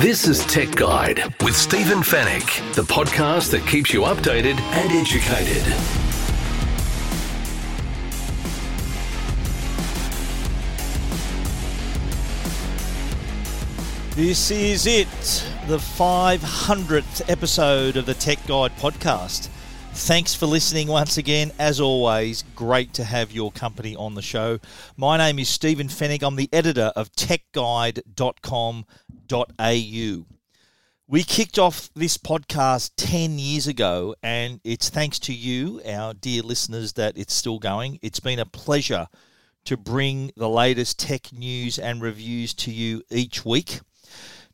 This is Tech Guide with Stephen Fenech, the podcast that keeps you updated and educated. This is it, the 500th episode of the Tech Guide podcast. Thanks for listening once again. As always, great to have your company on the show. My name is Stephen Fenech. I'm the editor of techguide.com.au. We kicked off this podcast 10 years ago, and it's thanks to you, our dear listeners, that it's still going. It's been a pleasure to bring the latest tech news and reviews to you each week.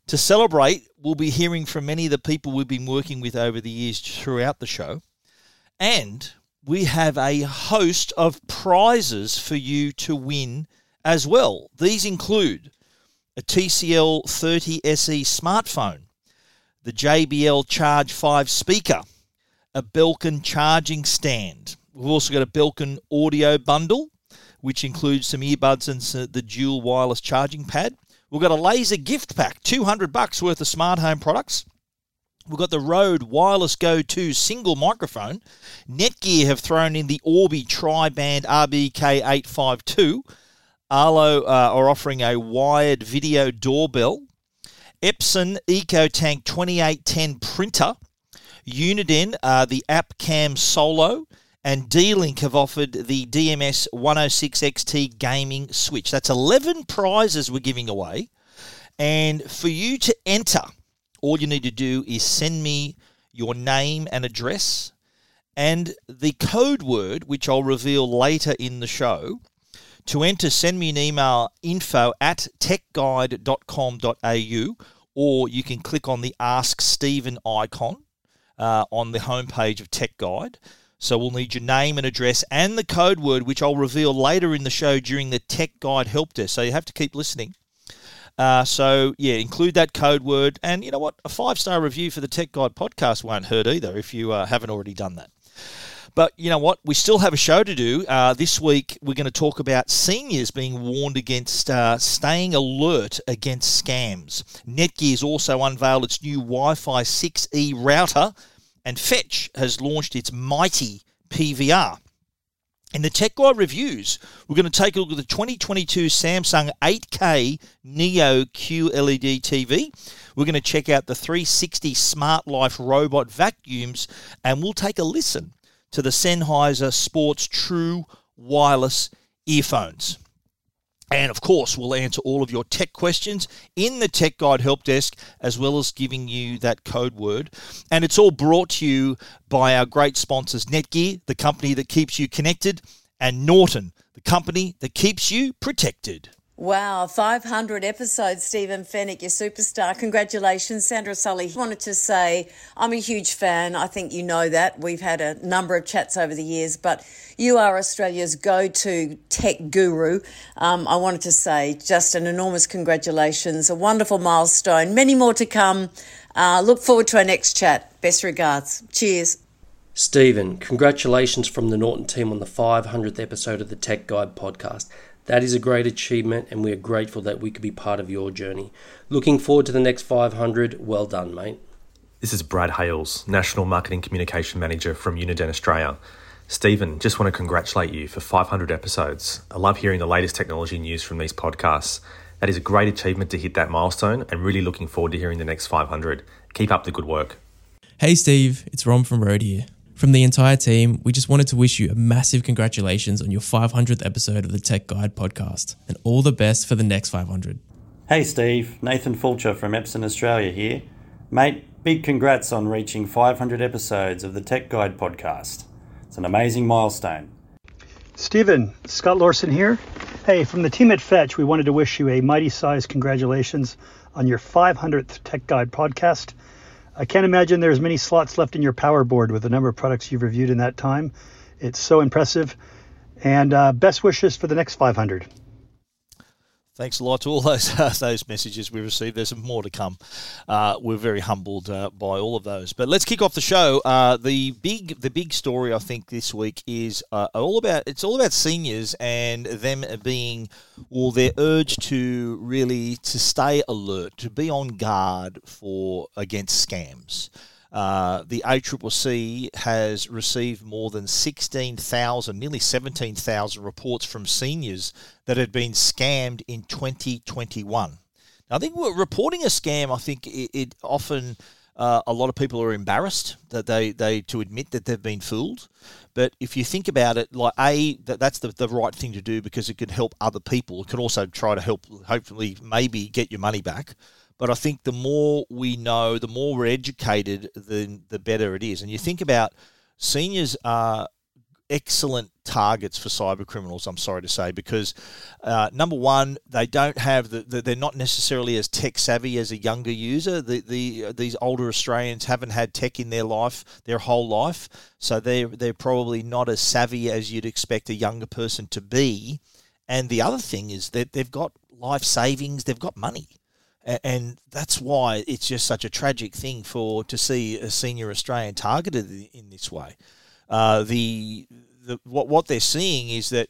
To celebrate, we'll be hearing from many of the people we've been working with over the years throughout the show. And we have a host of prizes for you to win as well. These include a TCL 30 SE smartphone, the JBL Charge 5 speaker, a Belkin charging stand. We've also got a Belkin audio bundle, which includes some earbuds and the dual wireless charging pad. We've got a laser gift pack, 200 bucks worth of smart home products. We've got the Rode Wireless Go 2 single microphone. Netgear have thrown in the Orbi Tri-Band RBK852. Arlo uh, are offering a wired video doorbell. Epson EcoTank 2810 printer. Uniden, uh, the AppCam Solo and D-Link have offered the DMS 106XT gaming switch. That's 11 prizes we're giving away. And for you to enter, all you need to do is send me your name and address and the code word, which I'll reveal later in the show. To enter, send me an email info at techguide.com.au or you can click on the Ask Stephen icon uh, on the homepage of Tech Guide. So we'll need your name and address and the code word, which I'll reveal later in the show during the Tech Guide Help Desk. So you have to keep listening. Uh, so yeah, include that code word, and you know what? A five star review for the Tech Guide podcast won't hurt either if you uh, haven't already done that. But you know what? We still have a show to do. Uh, this week, we're going to talk about seniors being warned against uh, staying alert against scams. Netgear's also unveiled its new Wi Fi 6E router and Fetch has launched its mighty PVR. In the Tech Guide reviews, we're going to take a look at the 2022 Samsung 8K Neo QLED TV. We're going to check out the 360 Smart Life robot vacuums, and we'll take a listen to the Sennheiser Sports True wireless earphones. And of course, we'll answer all of your tech questions in the Tech Guide Help Desk, as well as giving you that code word. And it's all brought to you by our great sponsors Netgear, the company that keeps you connected, and Norton, the company that keeps you protected. Wow, 500 episodes, Stephen Fenech, your superstar. Congratulations, Sandra Sully. Wanted to say I'm a huge fan. I think you know that. We've had a number of chats over the years, but you are Australia's go to tech guru. Um, I wanted to say just an enormous congratulations, a wonderful milestone, many more to come. Uh, look forward to our next chat. Best regards. Cheers. Stephen, congratulations from the Norton team on the 500th episode of the Tech Guide podcast. That is a great achievement, and we are grateful that we could be part of your journey. Looking forward to the next 500. Well done, mate. This is Brad Hales, National Marketing Communication Manager from Uniden Australia. Stephen, just want to congratulate you for 500 episodes. I love hearing the latest technology news from these podcasts. That is a great achievement to hit that milestone and really looking forward to hearing the next 500. Keep up the good work. Hey Steve, it's Rom from Rode here. From the entire team, we just wanted to wish you a massive congratulations on your 500th episode of the Tech Guide podcast and all the best for the next 500. Hey Steve, Nathan Fulcher from Epson Australia here. Mate, big congrats on reaching 500 episodes of the Tech Guide podcast. It's an amazing milestone. Stephen, Scott Lawson here. Hey, from the team at Fetch, we wanted to wish you a mighty size congratulations on your 500th Tech Guide podcast. I can't imagine there's many slots left in your power board with the number of products you've reviewed in that time. It's so impressive. And uh, best wishes for the next 500. Thanks a lot to all those uh, those messages we received. There's more to come. Uh, we're very humbled uh, by all of those. But let's kick off the show. Uh, the big the big story I think this week is uh, all about it's all about seniors and them being or their urge to really to stay alert, to be on guard for against scams. Uh, the ACCC has received more than 16,000, nearly 17,000 reports from seniors that had been scammed in 2021. Now, I think we're reporting a scam, I think it, it often uh, a lot of people are embarrassed that they, they to admit that they've been fooled. But if you think about it, like a that, that's the, the right thing to do because it can help other people. It can also try to help, hopefully, maybe get your money back. But I think the more we know, the more we're educated, the, the better it is. And you think about seniors are excellent targets for cyber criminals. I'm sorry to say, because uh, number one, they don't have the, the, they're not necessarily as tech savvy as a younger user. The, the these older Australians haven't had tech in their life their whole life, so they they're probably not as savvy as you'd expect a younger person to be. And the other thing is that they've got life savings, they've got money and that's why it's just such a tragic thing for to see a senior Australian targeted in this way. Uh, the, the what what they're seeing is that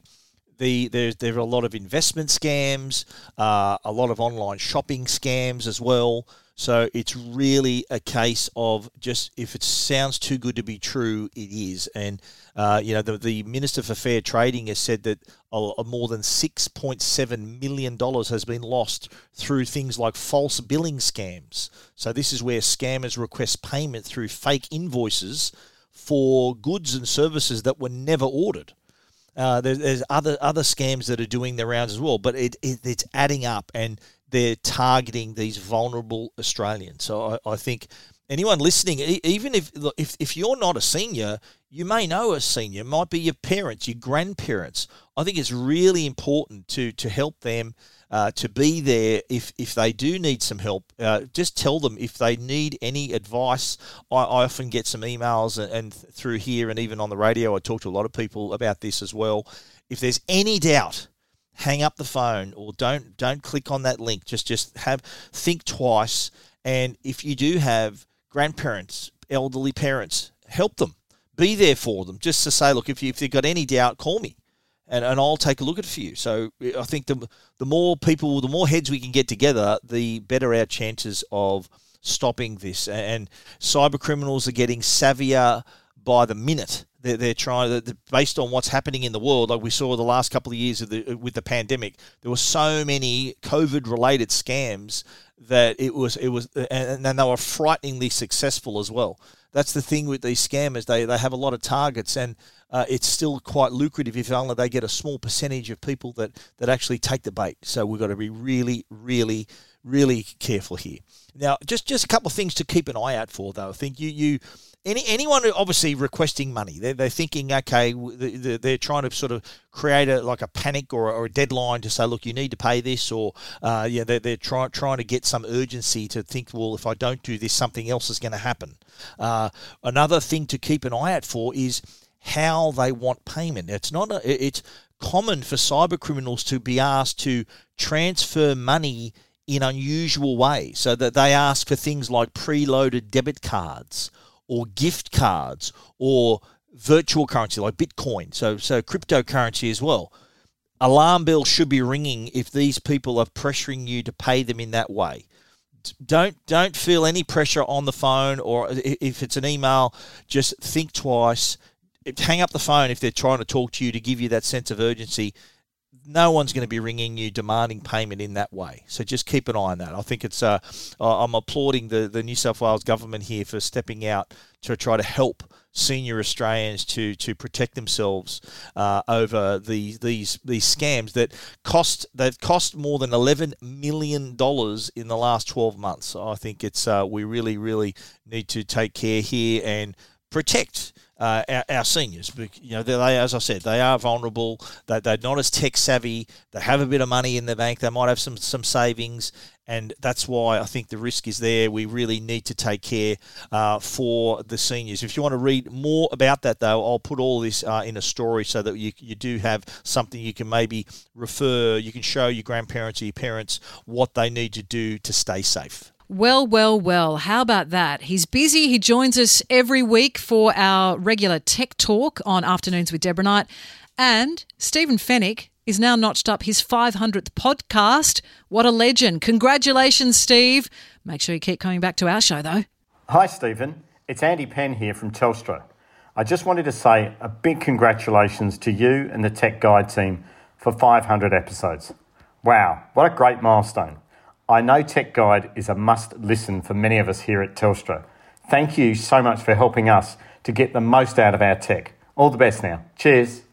the there there are a lot of investment scams, uh, a lot of online shopping scams as well. So it's really a case of just if it sounds too good to be true, it is. And uh, you know, the, the Minister for Fair Trading has said that a, more than six point seven million dollars has been lost through things like false billing scams. So this is where scammers request payment through fake invoices for goods and services that were never ordered. Uh, there, there's other other scams that are doing their rounds as well, but it, it, it's adding up, and they're targeting these vulnerable Australians. So I, I think anyone listening, even if if if you're not a senior, you may know a senior. It might be your parents, your grandparents. I think it's really important to to help them. Uh, to be there if, if they do need some help. Uh, just tell them if they need any advice. I, I often get some emails and, and, through here and even on the radio, I talk to a lot of people about this as well. If there's any doubt hang up the phone or don't don't click on that link. Just just have think twice. And if you do have grandparents, elderly parents, help them. Be there for them. Just to say, look, if you if you've got any doubt, call me. And, and I'll take a look at it for you. So I think the the more people, the more heads we can get together, the better our chances of stopping this. And cyber criminals are getting savvier by the minute. They're, they're trying to, based on what's happening in the world, like we saw the last couple of years of the, with the pandemic, there were so many COVID related scams that it was, it was, and, and they were frighteningly successful as well. That's the thing with these scammers. They, they have a lot of targets and uh, it's still quite lucrative if only they get a small percentage of people that, that actually take the bait. So we've got to be really, really, really careful here. Now, just, just a couple of things to keep an eye out for, though. I think you, you any anyone obviously requesting money, they're, they're thinking, okay, they're trying to sort of create a like a panic or, or a deadline to say, look, you need to pay this, or uh, yeah, they're, they're trying trying to get some urgency to think, well, if I don't do this, something else is going to happen. Uh, another thing to keep an eye out for is how they want payment. It's not a, it's common for cyber criminals to be asked to transfer money in unusual ways, so that they ask for things like preloaded debit cards or gift cards or virtual currency like Bitcoin, so so cryptocurrency as well. Alarm bells should be ringing if these people are pressuring you to pay them in that way. Don't don't feel any pressure on the phone or if it's an email, just think twice. Hang up the phone if they're trying to talk to you to give you that sense of urgency no one's going to be ringing you demanding payment in that way. So just keep an eye on that. I think it's. Uh, I'm applauding the the New South Wales government here for stepping out to try to help senior Australians to to protect themselves uh, over the, these these scams that cost they've cost more than eleven million dollars in the last twelve months. I think it's uh, we really really need to take care here and protect uh, our, our, seniors. You know, they, as I said, they are vulnerable. They, they're not as tech savvy. They have a bit of money in the bank. They might have some some savings, and that's why I think the risk is there. We really need to take care uh, for the seniors. If you want to read more about that, though, I'll put all this uh, in a story so that you you do have something you can maybe refer. You can show your grandparents or your parents what they need to do to stay safe. Well, well, well, how about that? He's busy. He joins us every week for our regular tech talk on Afternoons with Deborah Knight. And Stephen Fenech is now notched up his 500th podcast. What a legend. Congratulations, Steve. Make sure you keep coming back to our show, though. Hi, Stephen. It's Andy Penn here from Telstra. I just wanted to say a big congratulations to you and the Tech Guide team for 500 episodes. Wow, what a great milestone. I know Tech Guide is a must listen for many of us here at Telstra. Thank you so much for helping us to get the most out of our tech. All the best now. Cheers.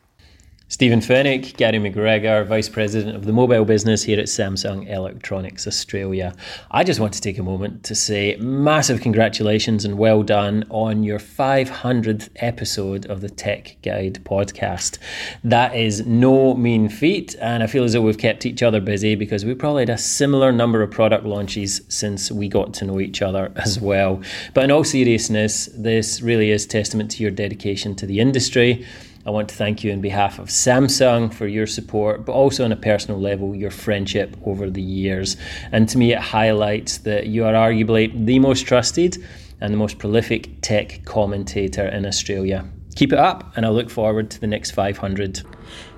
Stephen Fenech, Gary McGregor, Vice President of the mobile business here at Samsung Electronics Australia. I just want to take a moment to say massive congratulations and well done on your 500th episode of the Tech Guide podcast. That is no mean feat, and I feel as though we've kept each other busy because we probably had a similar number of product launches since we got to know each other as well. But in all seriousness, this really is testament to your dedication to the industry I want to thank you on behalf of Samsung for your support, but also on a personal level, your friendship over the years. And to me, it highlights that you are arguably the most trusted and the most prolific tech commentator in Australia. Keep it up, and I look forward to the next 500.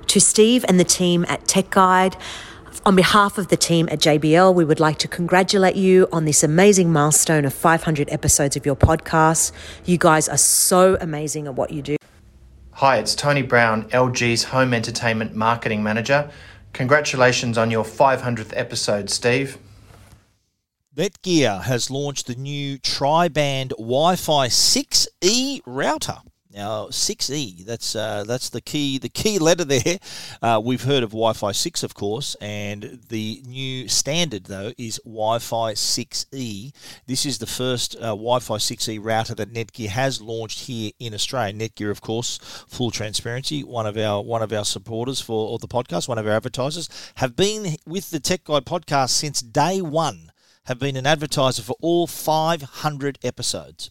To Steve and the team at Tech Guide, on behalf of the team at JBL, we would like to congratulate you on this amazing milestone of 500 episodes of your podcast. You guys are so amazing at what you do. Hi, it's Tony Brown, LG's Home Entertainment Marketing Manager. Congratulations on your 500th episode, Steve. Netgear has launched the new tri-band Wi-Fi 6E router. Now, 6E, that's uh, that's the key the key letter there. Uh, we've heard of Wi-Fi 6, of course, and the new standard though is Wi-Fi 6E. This is the first uh, Wi-Fi 6E router that Netgear has launched here in Australia. Netgear, of course, full transparency, one of our one of our supporters for the podcast, one of our advertisers, have been with the Tech Guide podcast since day one have been an advertiser for all 500 episodes.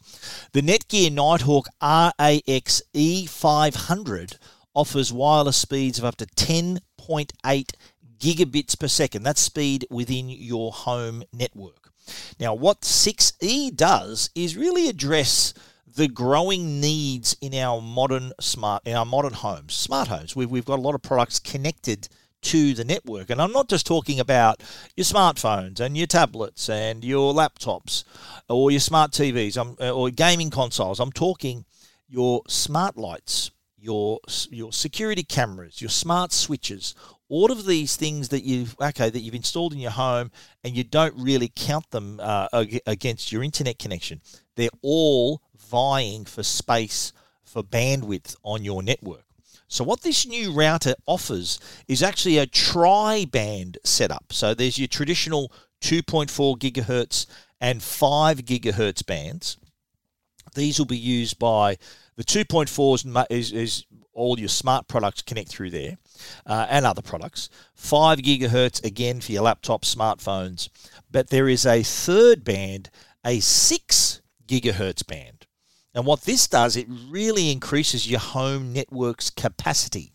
The Netgear Nighthawk RAX E500 offers wireless speeds of up to 10.8 gigabits per second. That's speed within your home network. Now, what 6E does is really address the growing needs in our modern smart in our modern homes, smart homes. We've, we've got a lot of products connected to the network. And I'm not just talking about your smartphones and your tablets and your laptops or your smart TVs uh, or gaming consoles. I'm talking your smart lights, your your security cameras, your smart switches, all of these things that you've okay that you've installed in your home and you don't really count them uh, against your internet connection. They're all vying for space for bandwidth on your network. So what this new router offers is actually a tri-band setup. So there's your traditional 2.4 gigahertz and 5 gigahertz bands. These will be used by the 2.4 is, is all your smart products connect through there uh, and other products. 5 gigahertz again for your laptops, smartphones. But there is a third band, a 6 gigahertz band. And what this does, it really increases your home network's capacity.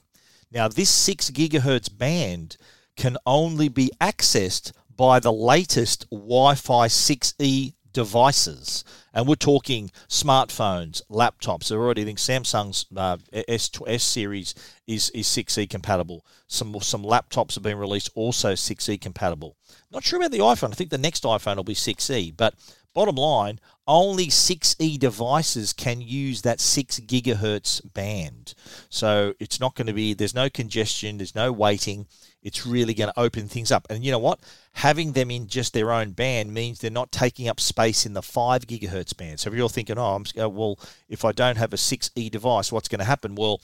Now, this 6 gigahertz band can only be accessed by the latest Wi Fi 6E devices. And we're talking smartphones, laptops. I already think Samsung's uh, S, S series is, is 6E compatible. Some, some laptops have been released also 6E compatible. Not sure about the iPhone. I think the next iPhone will be 6E. But bottom line, only 6E devices can use that 6 gigahertz band. So it's not going to be, there's no congestion, there's no waiting. It's really going to open things up. And you know what? Having them in just their own band means they're not taking up space in the 5 gigahertz band. So if you're thinking, oh, I'm, uh, well, if I don't have a 6E device, what's going to happen? Well,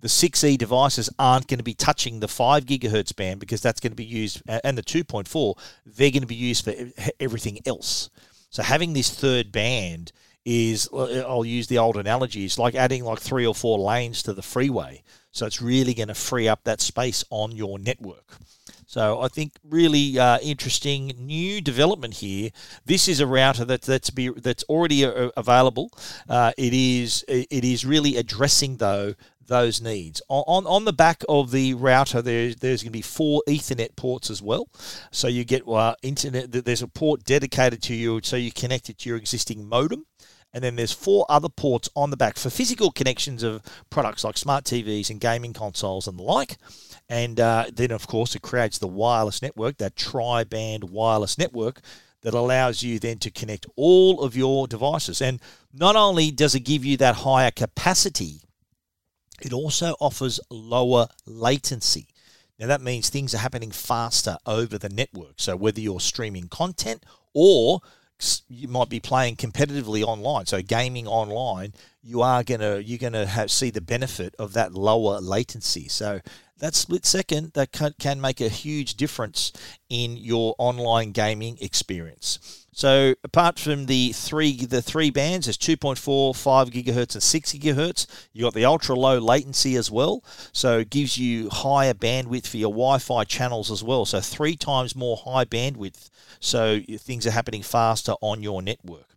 the 6E devices aren't going to be touching the 5 gigahertz band because that's going to be used, and the 2.4, they're going to be used for everything else. So having this third band is I'll use the old analogy. It's like adding like three or four lanes to the freeway. So it's really going to free up that space on your network. So I think really uh, interesting new development here. This is a router that, that's be that's already a, available. Uh, it is it is really addressing though those needs. On, on the back of the router, there, there's going to be four Ethernet ports as well. So you get uh, internet. There's a port dedicated to you, so you connect it to your existing modem. And then there's four other ports on the back for physical connections of products like smart TVs and gaming consoles and the like. And uh, then, of course, it creates the wireless network, that tri band wireless network that allows you then to connect all of your devices. And not only does it give you that higher capacity, it also offers lower latency. Now, that means things are happening faster over the network. So, whether you're streaming content or you might be playing competitively online, so gaming online, you are gonna you're gonna have, see the benefit of that lower latency. So that split second that can, can make a huge difference in your online gaming experience. So apart from the three the three bands, there's 2.4, 5 gigahertz, and 6 gigahertz. You got the ultra low latency as well, so it gives you higher bandwidth for your Wi-Fi channels as well. So three times more high bandwidth, so things are happening faster on your network.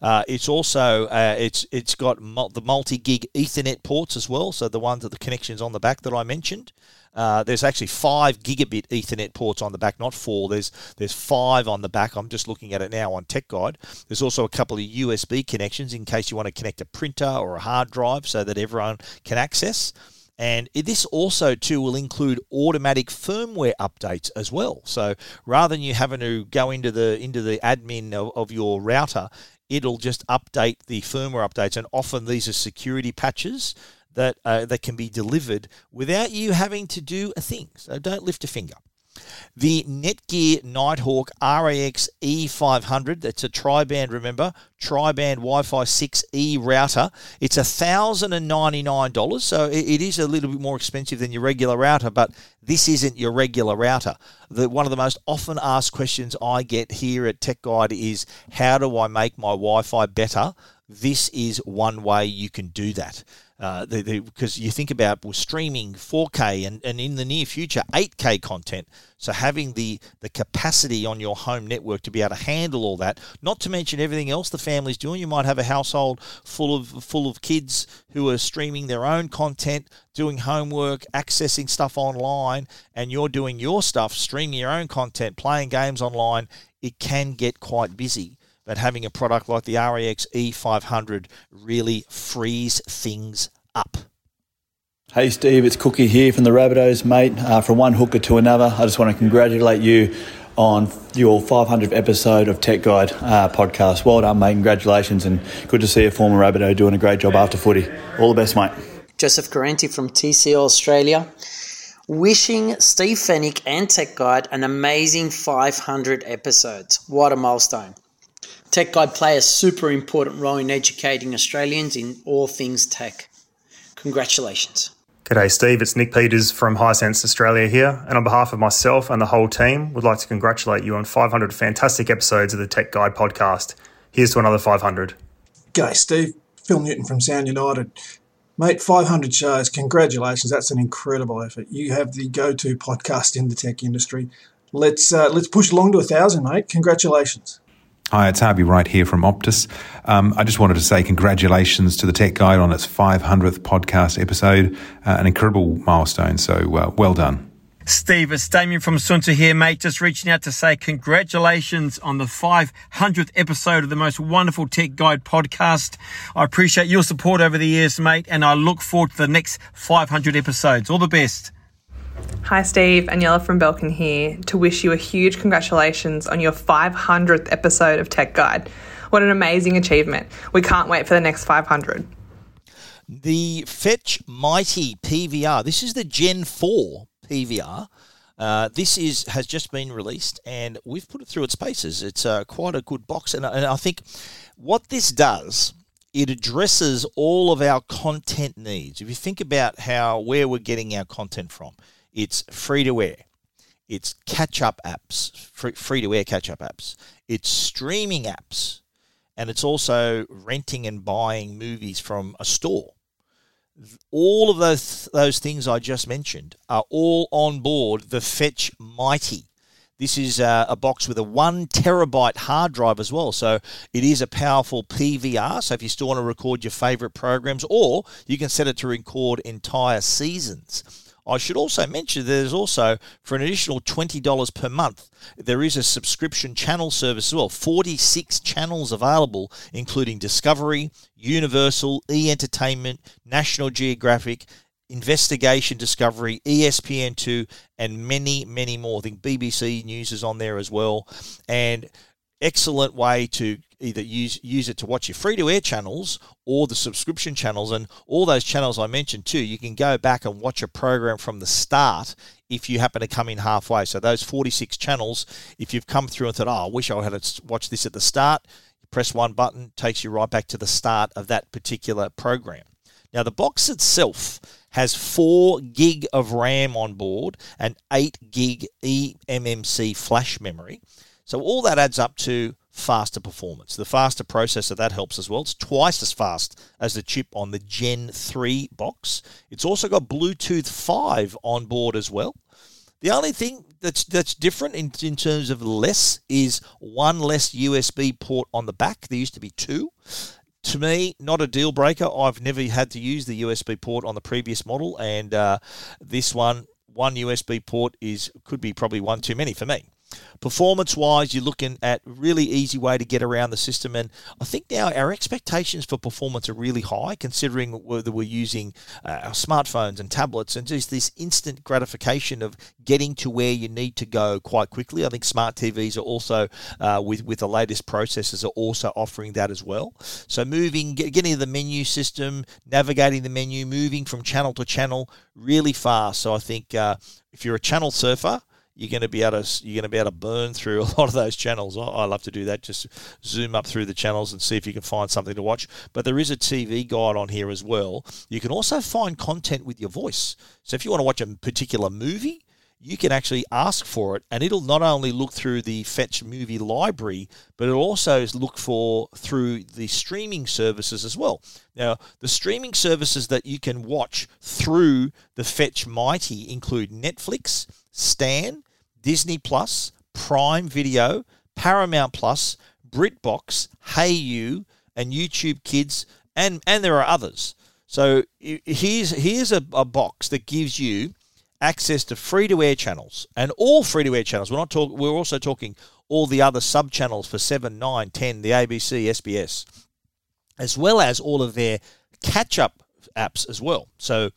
Uh, it's also uh, it's it's got the multi-gig Ethernet ports as well, so the ones that the connections on the back that I mentioned. Uh, there's actually five gigabit Ethernet ports on the back, not four. There's there's five on the back. I'm just looking at it now on Tech Guide. There's also a couple of USB connections in case you want to connect a printer or a hard drive so that everyone can access. And this also too will include automatic firmware updates as well. So rather than you having to go into the into the admin of, of your router, it'll just update the firmware updates. And often these are security patches that uh, that can be delivered without you having to do a thing. So don't lift a finger. The Netgear Nighthawk RAX E500, that's a tri-band, remember, tri-band Wi-Fi 6E router. It's $1,099, so it is a little bit more expensive than your regular router, but this isn't your regular router. The, one of the most often asked questions I get here at Tech Guide is, how do I make my Wi-Fi better? This is one way you can do that uh, because you think about well, streaming 4K and, and in the near future 8K content. So having the the capacity on your home network to be able to handle all that, not to mention everything else the family's doing. You might have a household full of full of kids who are streaming their own content, doing homework, accessing stuff online, and you're doing your stuff, streaming your own content, playing games online. It can get quite busy but having a product like the RAX E500 really frees things up. Hey Steve, it's Cookie here from the Rabbitohs, mate. Uh, from one hooker to another, I just want to congratulate you on your 500th episode of Tech Guide uh, podcast. Well done, mate. Congratulations, and good to see a former Rabbitoh doing a great job after footy. All the best, mate. Joseph Garenti from TCL Australia. Wishing Steve Fenech and Tech Guide an amazing 500 episodes. What a milestone. Tech Guide play a super important role in educating Australians in all things tech. Congratulations. G'day, Steve. It's Nick Peters from Hisense Australia here, and on behalf of myself and the whole team, would like to congratulate you on 500 fantastic episodes of the Tech Guide podcast. Here's to another 500. G'day, Steve. Phil Newton from Sound United. Mate, 500 shows. Congratulations. That's an incredible effort. You have the go-to podcast in the tech industry. Let's uh, let's push along to a thousand, mate. Congratulations. Hi, it's Harvey Wright here from Optus. Um, I just wanted to say congratulations to the Tech Guide on its 500th podcast episode, uh, an incredible milestone. So uh, well done. Steve, it's Damien from Sunta here, mate. Just reaching out to say congratulations on the 500th episode of the most wonderful Tech Guide podcast. I appreciate your support over the years, mate, and I look forward to the next 500 episodes. All the best. Hi, Steve. Aniela from Belkin here to wish you a huge congratulations on your 500th episode of Tech Guide. What an amazing achievement. We can't wait for the next 500. The Fetch Mighty PVR. This is the Gen 4 PVR. Uh, this is has just been released, and we've put it through its paces. It's uh, quite a good box, and, and I think what this does it addresses all of our content needs. If you think about how where we're getting our content from, it's free to air. It's catch up apps, free to air catch up apps. It's streaming apps. and it's also renting and buying movies from a store. All of those those things I just mentioned are all on board the Fetch Mighty. This is a box with a one terabyte hard drive as well. So it is a powerful PVR. So if you still want to record your favorite programs, or you can set it to record entire seasons. I should also mention there's also, for an additional $20 per month, there is a subscription channel service as well. 46 channels available, including Discovery, Universal, E Entertainment, National Geographic, Investigation Discovery, ESPN2, and many, many more. I think BBC News is on there as well. And excellent way to either use use it to watch your free to air channels or the subscription channels. And all those channels I mentioned too you can go back and watch a program from the start if you happen to come in halfway. So those 46 channels if you've come through and thought oh I wish I had watched this at the start press one button takes you right back to the start of that particular program. Now the box itself has 4 gig of RAM on board and 8 gig eMMC flash memory so all that adds up to faster performance. The faster processor that helps as well. It's twice as fast as the chip on the Gen 3 box. It's also got Bluetooth 5 on board as well. The only thing that's that's different in, in terms of less is one less USB port on the back. There used to be two. To me, not a deal breaker. I've never had to use the USB port on the previous model, and uh, this one, one USB port is could be probably one too many for me. Performance wise, you're looking at really easy way to get around the system, and I think now our expectations for performance are really high, considering whether we're using uh, our smartphones and tablets, and just this instant gratification of getting to where you need to go quite quickly. I think smart TVs are also uh, with with the latest processors are also offering that as well. So moving, getting to the menu system, navigating the menu, moving from channel to channel really fast. So I think uh, if you're a channel surfer you're going to be able to you're going to be able to burn through a lot of those channels. I, I, love to do that. Just zoom up through the channels and see if you can find something to watch. But there is a TV guide on here as well. You can also find content with your voice. So if you want to watch a particular movie, you can actually ask for it, and it'll not only look through the Fetch movie library, but it'll also look for through the streaming services as well. Now, the streaming services that you can watch through the Fetch Mighty include Netflix, Stan, Disney Plus, Prime Video, Paramount Plus, BritBox, Hayu, and YouTube Kids, and and there are others. So here's here's a, a box that gives you access to free to air channels and all free to air channels. We're not talking. We're also talking all the other sub channels for 7, 9, 10, the ABC, SBS, as well as all of their catch up apps as well. So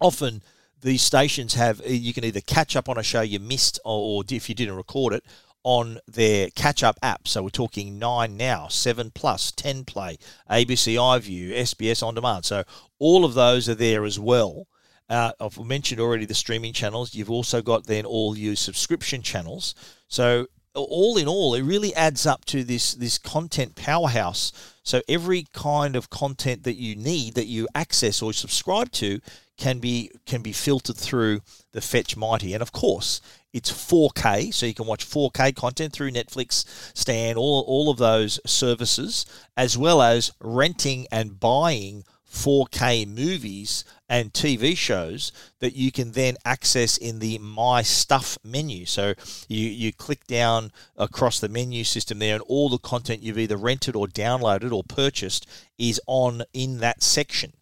often these stations have you can either catch up on a show you missed or, or if you didn't record it on their catch up app. So we're talking 9 now, 7 plus, 10 play, ABC iView, SBS on demand. So all of those are there as well. Uh, I've mentioned already the streaming channels. You've also got then all your subscription channels. So all in all, it really adds up to this this content powerhouse. So every kind of content that you need that you access or subscribe to can be can be filtered through the Fetch Mighty, and of course it's 4K, so you can watch 4K content through Netflix, Stan, all all of those services, as well as renting and buying 4K movies and TV shows that you can then access in the My Stuff menu. So you, you click down across the menu system there, and all the content you've either rented or downloaded or purchased is on in that section.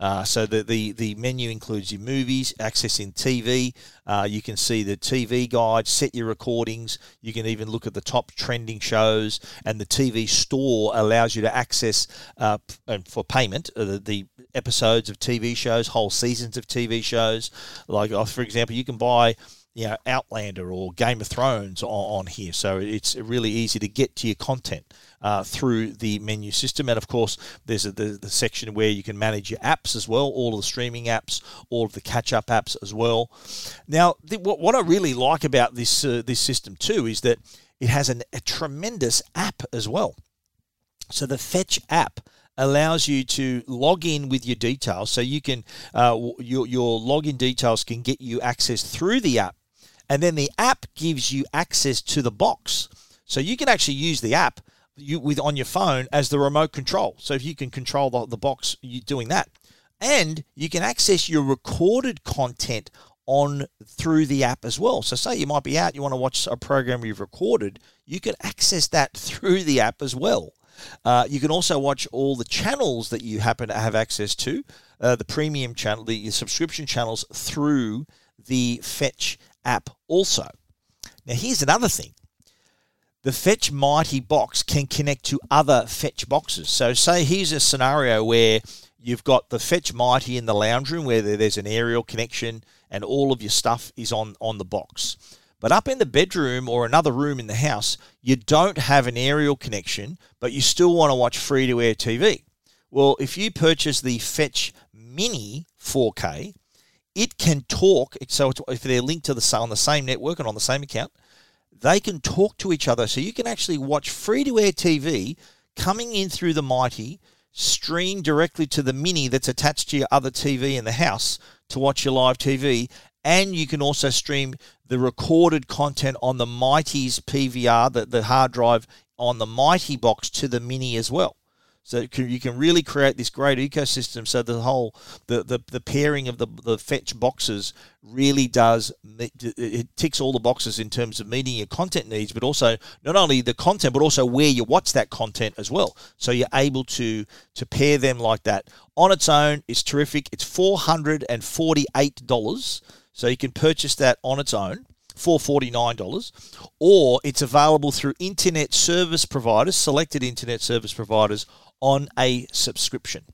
Uh, so the, the, the menu includes your movies, accessing TV. Uh, you can see the TV guide, set your recordings. You can even look at the top trending shows, and the TV store allows you to access uh, and for payment uh, the, the episodes of TV shows, whole seasons of TV shows. Like uh, for example, you can buy you know Outlander or Game of Thrones on, on here, so it's really easy to get to your content uh, through the menu system. And of course, there's a, the, the section where you can manage your apps as well, all of the streaming apps, all of the catch up apps as well. Now, the, what, what I really like about this, uh, this system too is that it has an, a tremendous app as well. So the Fetch app allows you to log in with your details. So you can uh, your your login details can get you access through the app, and then the app gives you access to the box. So you can actually use the app you with on your phone as the remote control. So if you can control the, the box, you're doing that, and you can access your recorded content on through the app as well. So say you might be out, you want to watch a program you've recorded, you can access that through the app as well. Uh, you can also watch all the channels that you happen to have access to, uh, the premium channel, the subscription channels through the Fetch app also. Now, here's another thing the Fetch Mighty box can connect to other Fetch boxes. So, say here's a scenario where you've got the Fetch Mighty in the lounge room where there's an aerial connection and all of your stuff is on, on the box. But up in the bedroom or another room in the house, you don't have an aerial connection, but you still want to watch free to air TV. Well, if you purchase the Fetch Mini 4K, it can talk. So if they're linked to the on the same network and on the same account, they can talk to each other. So you can actually watch free to air TV coming in through the Mighty, stream directly to the Mini that's attached to your other TV in the house to watch your live TV, and you can also stream the recorded content on the Mighty's PVR, the, the hard drive on the Mighty box to the Mini as well. So you can really create this great ecosystem. So the whole the, the, the pairing of the, the fetch boxes really does it ticks all the boxes in terms of meeting your content needs, but also not only the content, but also where you watch that content as well. So you're able to to pair them like that on its own. It's terrific. It's four hundred and forty eight dollars. So you can purchase that on its own. $449, or it's available through internet service providers, selected internet service providers on a subscription.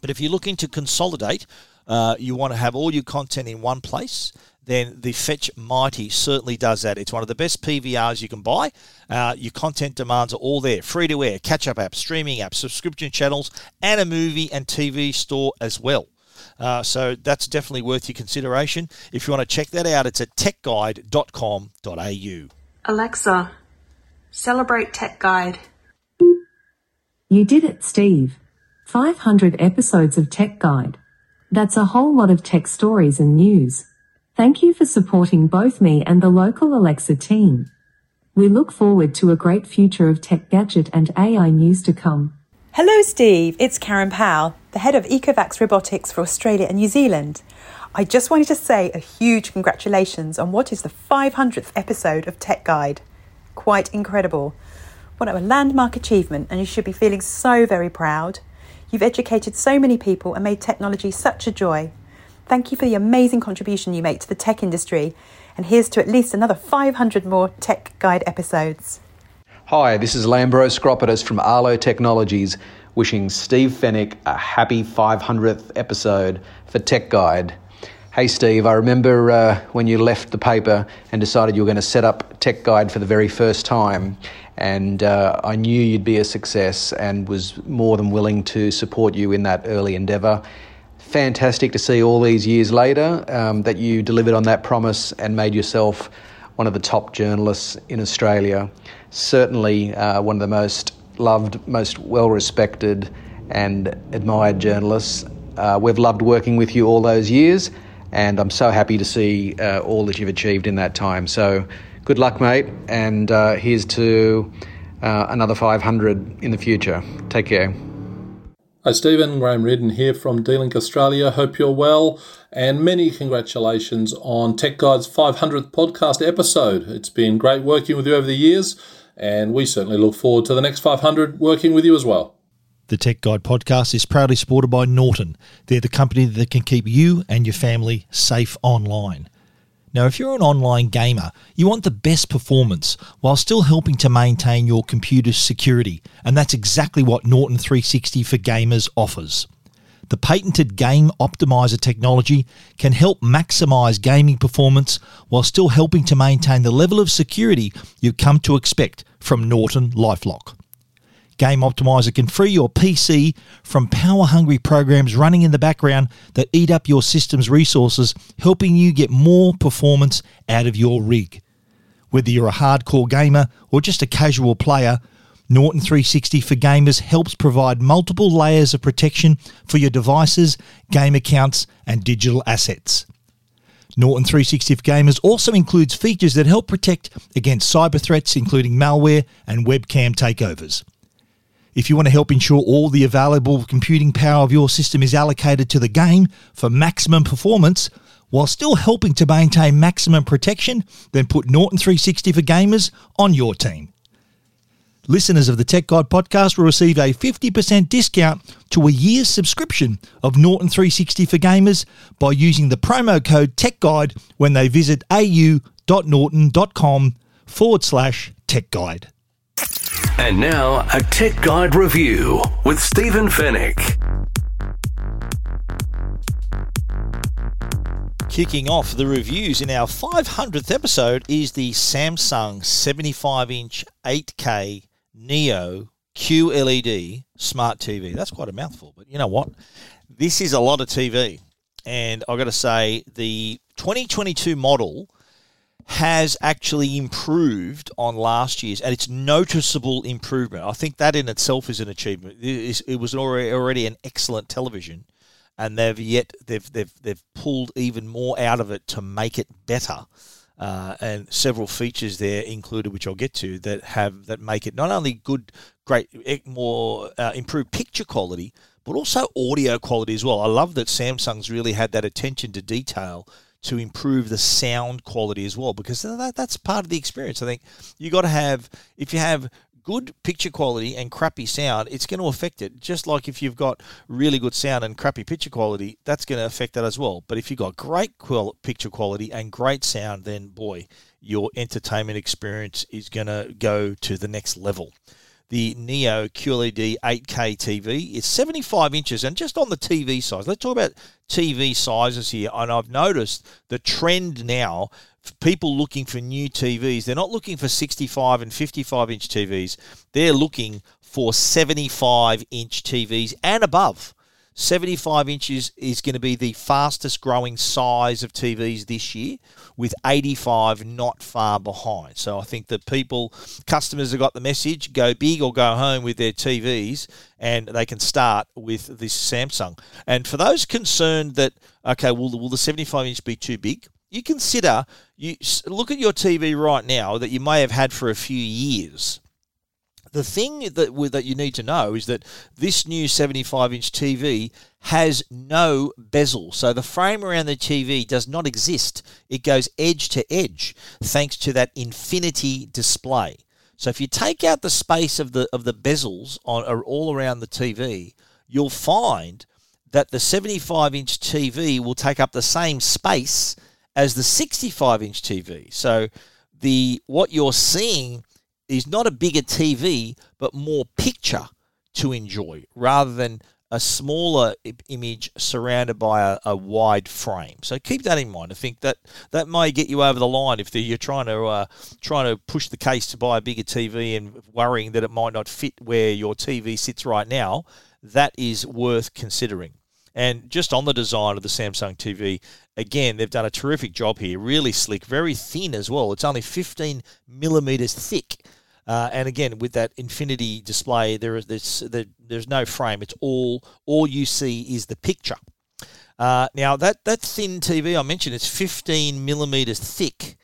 But if you're looking to consolidate, uh, you want to have all your content in one place, then the Fetch Mighty certainly does that. It's one of the best PVRs you can buy. Uh, your content demands are all there free to air, catch up apps, streaming apps, subscription channels, and a movie and TV store as well. Uh, so that's definitely worth your consideration. If you want to check that out, it's at techguide.com.au. Alexa, celebrate Tech Guide. You did it, Steve. 500 episodes of Tech Guide. That's a whole lot of tech stories and news. Thank you for supporting both me and the local Alexa team. We look forward to a great future of tech gadget and AI news to come. Hello, Steve. It's Karen Powell, the head of Ecovacs Robotics for Australia and New Zealand. I just wanted to say a huge congratulations on what is the 500th episode of Tech Guide. Quite incredible. What a landmark achievement, and you should be feeling so very proud. You've educated so many people and made technology such a joy. Thank you for the amazing contribution you make to the tech industry, and here's to at least another 500 more Tech Guide episodes. Hi, this is Lambro Scropetus from Arlo Technologies, wishing Steve Fenech a happy 500th episode for Tech Guide. Hey Steve, I remember uh, when you left the paper and decided you were going to set up Tech Guide for the very first time, and uh, I knew you'd be a success and was more than willing to support you in that early endeavour. Fantastic to see all these years later um, that you delivered on that promise and made yourself one of the top journalists in Australia. Certainly uh, one of the most loved, most well respected, and admired journalists. Uh, we've loved working with you all those years, and I'm so happy to see uh, all that you've achieved in that time. So, good luck, mate, and uh, here's to uh, another 500 in the future. Take care. Hi, Stephen. Graham Redden here from D-Link Australia. Hope you're well, and many congratulations on Tech Guide's 500th podcast episode. It's been great working with you over the years, and we certainly look forward to the next 500 working with you as well. The Tech Guide podcast is proudly supported by Norton. They're the company that can keep you and your family safe online. Now, if you're an online gamer, you want the best performance while still helping to maintain your computer's security, and that's exactly what Norton 360 for Gamers offers. The patented Game Optimizer technology can help maximize gaming performance while still helping to maintain the level of security you've come to expect from Norton Lifelock. Game Optimizer can free your PC from power hungry programs running in the background that eat up your system's resources, helping you get more performance out of your rig. Whether you're a hardcore gamer or just a casual player, Norton 360 for Gamers helps provide multiple layers of protection for your devices, game accounts, and digital assets. Norton 360 for Gamers also includes features that help protect against cyber threats, including malware and webcam takeovers. If you want to help ensure all the available computing power of your system is allocated to the game for maximum performance, while still helping to maintain maximum protection, then put Norton 360 for Gamers on your team. Listeners of the Tech Guide podcast will receive a 50% discount to a year's subscription of Norton 360 for Gamers by using the promo code Tech Guide when they visit au.norton.com forward slash Tech Guide. And now, a Tech Guide review with Stephen Fenech. Kicking off the reviews in our 500th episode is the Samsung 75 inch 8K Neo QLED smart TV. That's quite a mouthful, but you know what? This is a lot of TV. And I've got to say, the 2022 model has actually improved on last year's, and it's noticeable improvement. I think that in itself is an achievement. It was already an excellent television, and they've yet they've they've they've pulled even more out of it to make it better. Uh, and several features there included, which I'll get to, that have that make it not only good, great, more uh, improved picture quality, but also audio quality as well. I love that Samsung's really had that attention to detail to improve the sound quality as well, because that, that's part of the experience. I think you got to have if you have good picture quality and crappy sound, it's going to affect it. Just like if you've got really good sound and crappy picture quality, that's going to affect that as well. But if you've got great qual- picture quality and great sound, then boy, your entertainment experience is going to go to the next level. The Neo QLED 8K TV is 75 inches, and just on the TV size, let's talk about TV sizes here. And I've noticed the trend now people looking for new TVs, they're not looking for 65 and 55 inch TVs. They're looking for 75 inch TVs and above. 75 inches is going to be the fastest growing size of TVs this year, with 85 not far behind. So I think that people, customers have got the message go big or go home with their TVs, and they can start with this Samsung. And for those concerned that, okay, will, will the 75 inch be too big? you consider you look at your TV right now that you may have had for a few years. The thing that that you need to know is that this new 75 inch TV has no bezel, so the frame around the TV does not exist. It goes edge to edge thanks to that infinity display. So if you take out the space of the of the bezels on all around the TV, you'll find that the 75 inch TV will take up the same space as the 65 inch TV. So the what you're seeing is not a bigger TV, but more picture to enjoy rather than a smaller image surrounded by a, a, wide frame. So keep that in mind. I think that that may get you over the line if you're trying to uh, trying to push the case to buy a bigger TV and worrying that it might not fit where your TV sits right now. That is worth considering. And just on the design of the Samsung TV, again, they've done a terrific job here. Really slick, very thin as well. It's only 15 millimeters thick. Uh, and again, with that infinity display, there is there's, there, there's no frame. It's all all you see is the picture. Uh, now that that thin TV I mentioned, it's 15 millimeters thick.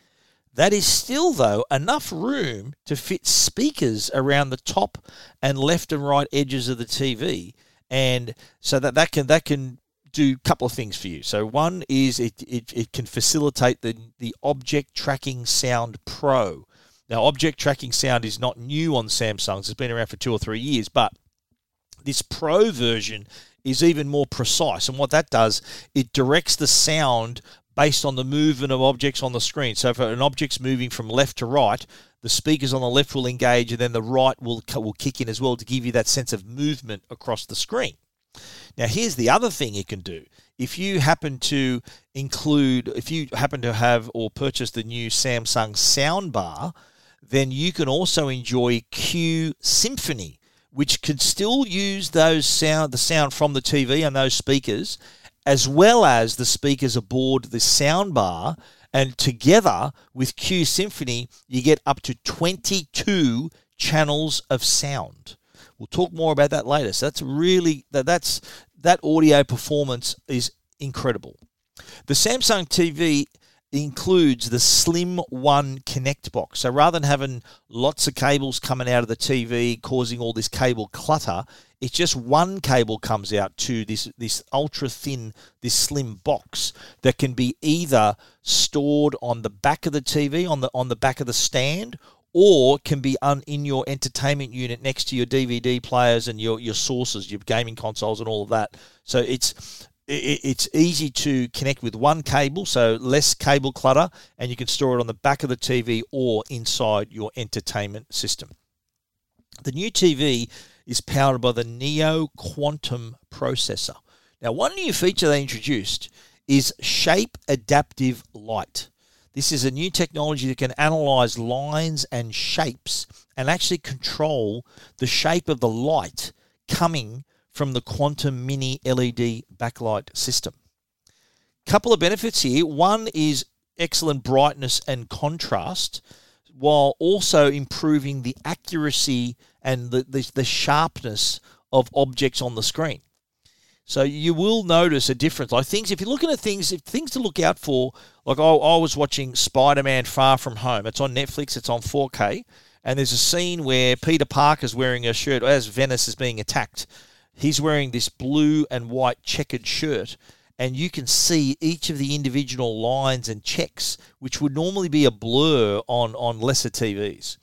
That is still though enough room to fit speakers around the top and left and right edges of the TV and so that that can that can do a couple of things for you. So one is it, it, it can facilitate the the object tracking sound pro. Now object tracking sound is not new on Samsungs. It's been around for two or three years, but this pro version is even more precise. And what that does, it directs the sound based on the movement of objects on the screen. So if an object's moving from left to right, the speakers on the left will engage, and then the right will will kick in as well to give you that sense of movement across the screen. Now, here's the other thing you can do. If you happen to include, if you happen to have or purchase the new Samsung soundbar, then you can also enjoy Q Symphony, which can still use those sound, the sound from the TV and those speakers, as well as the speakers aboard the soundbar and together with Q Symphony, you get up to 22 channels of sound. We'll talk more about that later. So that's really that that's that audio performance is incredible. The Samsung TV includes the Slim One Connect box. So rather than having lots of cables coming out of the TV causing all this cable clutter, it's just one cable comes out to this this ultra thin, this slim box that can be either stored on the back of the TV, on the on the back of the stand, or can be un, in your entertainment unit next to your DVD players and your, your sources, your gaming consoles, and all of that. So it's it's easy to connect with one cable, so less cable clutter, and you can store it on the back of the TV or inside your entertainment system. The new TV is powered by the Neo Quantum processor. Now, one new feature they introduced is shape adaptive light. This is a new technology that can analyze lines and shapes and actually control the shape of the light coming from the Quantum Mini LED backlight system. Couple of benefits here. One is excellent brightness and contrast, while also improving the accuracy and the, the, the sharpness of objects on the screen. So you will notice a difference. Like things, if you're looking at things, things to look out for, like I, I was watching Spider-Man: Far From Home. It's on Netflix. It's on 4K, and there's a scene where Peter Parker's wearing a shirt as Venice is being attacked, He's wearing this blue and white checkered shirt, and you can see each of the individual lines and checks, which would normally be a blur on, on lesser TVs.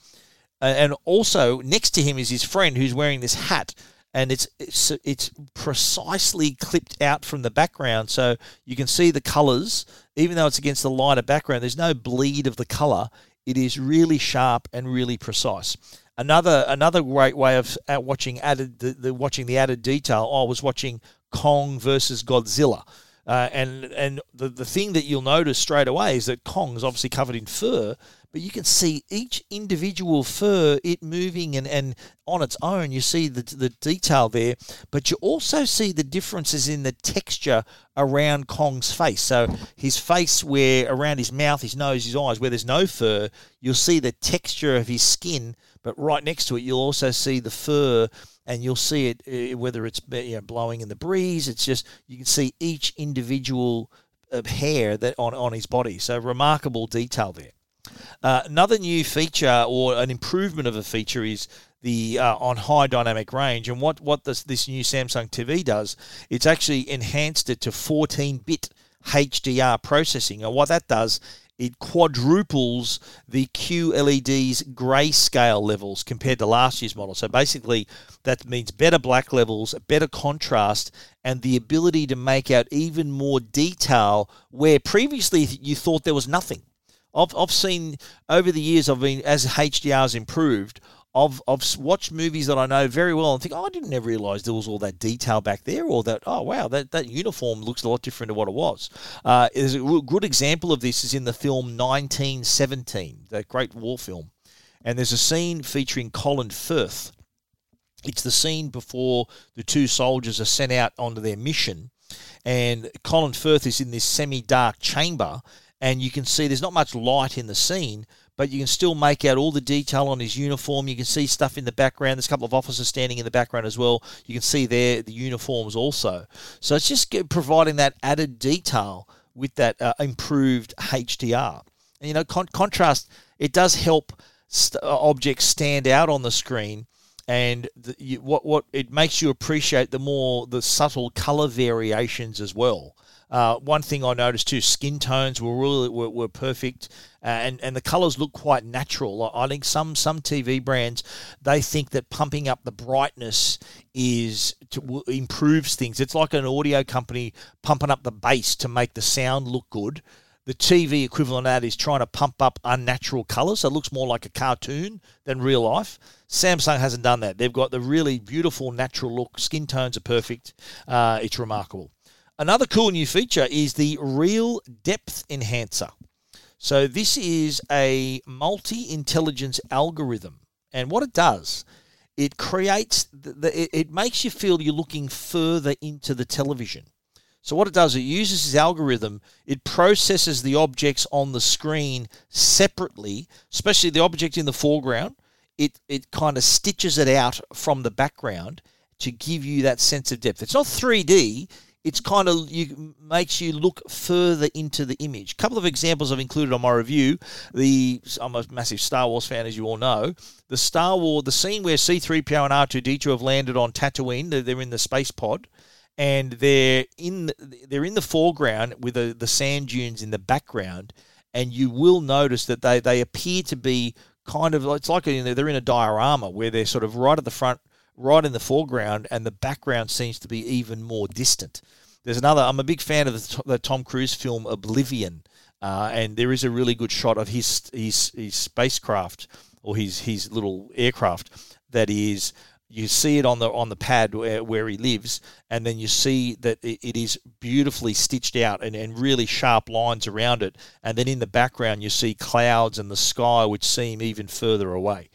And also next to him is his friend who's wearing this hat, and it's it's it's precisely clipped out from the background, so you can see the colours, even though it's against the lighter background. There's no bleed of the colour. It is really sharp and really precise. Another another great way of watching added the, the watching the added detail. I was watching Kong versus Godzilla. Uh, and and the, the thing that you'll notice straight away is that Kong's obviously covered in fur, but you can see each individual fur, it moving and, and on its own. You see the, the detail there, but you also see the differences in the texture around Kong's face. So his face, where around his mouth, his nose, his eyes, where there's no fur, you'll see the texture of his skin but right next to it, you'll also see the fur, and you'll see it uh, whether it's you know, blowing in the breeze. It's just you can see each individual uh, hair that on on his body. So remarkable detail there. Uh, another new feature or an improvement of a feature is the uh, on high dynamic range. And what what this this new Samsung TV does, it's actually enhanced it to 14 bit HDR processing. And what that does it quadruples the QLED's grayscale levels compared to last year's model. So basically, that means better black levels, better contrast, and the ability to make out even more detail where previously you thought there was nothing. I've, I've seen over the years, I've been as HDR's improved, I've, I've watched movies that I know very well and think, oh, I didn't ever realize there was all that detail back there, or that, oh, wow, that, that uniform looks a lot different to what it was. Uh, there's a good example of this is in the film 1917, that great war film. And there's a scene featuring Colin Firth. It's the scene before the two soldiers are sent out onto their mission. And Colin Firth is in this semi dark chamber, and you can see there's not much light in the scene, but you can still make out all the detail on his uniform. You can see stuff in the background. There's a couple of officers standing in the background as well. You can see there the uniforms also. So it's just providing that added detail with that uh, improved HDR. And, you know, con- contrast, it does help st- uh, objects stand out on the screen and the, you, what what it makes you appreciate the more the subtle color variations as well. Uh, one thing I noticed too, skin tones were really were, were perfect, uh, and and the colours look quite natural. I think some some TV brands they think that pumping up the brightness is to, improves things. It's like an audio company pumping up the bass to make the sound look good. The TV equivalent of that is trying to pump up unnatural colours, so it looks more like a cartoon than real life. Samsung hasn't done that. They've got the really beautiful natural look. Skin tones are perfect. Uh, it's remarkable. Another cool new feature is the Real Depth Enhancer. So, this is a multi intelligence algorithm. And what it does, it creates, the, the, it makes you feel you're looking further into the television. So, what it does, it uses this algorithm, it processes the objects on the screen separately, especially the object in the foreground. It, it kind of stitches it out from the background to give you that sense of depth. It's not 3D, it's kind of you makes you look further into the image. A couple of examples I've included on my review. The I'm a massive Star Wars fan, as you all know. The Star Wars, the scene where C-3PO and R2D2 have landed on Tatooine. They're, they're in the space pod, and they're in the, they're in the foreground with the, the sand dunes in the background, and you will notice that they they appear to be kind of it's like they're in a diorama where they're sort of right at the front right in the foreground, and the background seems to be even more distant. There's another. I'm a big fan of the, the Tom Cruise film Oblivion, uh, and there is a really good shot of his his his spacecraft or his his little aircraft that is. You see it on the on the pad where, where he lives, and then you see that it, it is beautifully stitched out and, and really sharp lines around it. And then in the background, you see clouds and the sky, which seem even further away.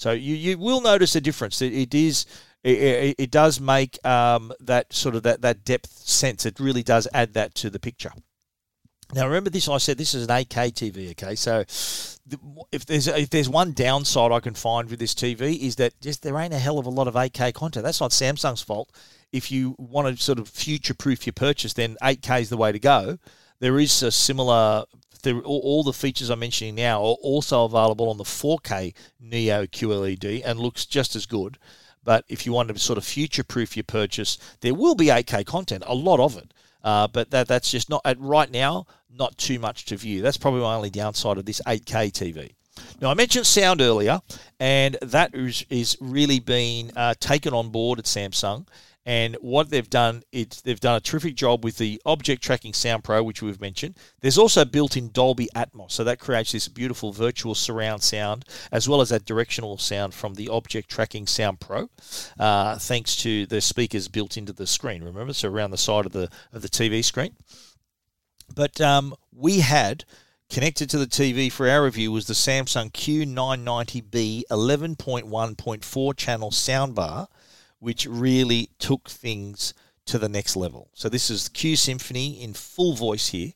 So you, you will notice a difference. it, it is it, it, does make um, that sort of that, that depth sense. It really does add that to the picture. Now remember this. I said this is an 8K TV. Okay, so if there's if there's one downside I can find with this TV is that just there ain't a hell of a lot of 8K content. That's not Samsung's fault. If you want to sort of future proof your purchase, then 8K is the way to go. There is a similar all, all, the features I'm mentioning now are also available on the 4K Neo QLED and looks just as good. But if you want to sort of future proof your purchase, there will be 8K content, a lot of it. Uh, but that that's just not at right now not too much to view. That's probably my only downside of this 8K TV. Now I mentioned sound earlier, and that is, is really been uh, taken on board at Samsung. And what they've done, it's they've done a terrific job with the Object Tracking Sound Pro, which we've mentioned. There's also built-in Dolby Atmos, so that creates this beautiful virtual surround sound, as well as that directional sound from the Object Tracking Sound Pro, uh, thanks to the speakers built into the screen. Remember, so around the side of the of the TV screen. But um, we had connected to the TV for our review was the Samsung Q990B 11.1.4 channel soundbar which really took things to the next level. So this is Q Symphony in full voice here,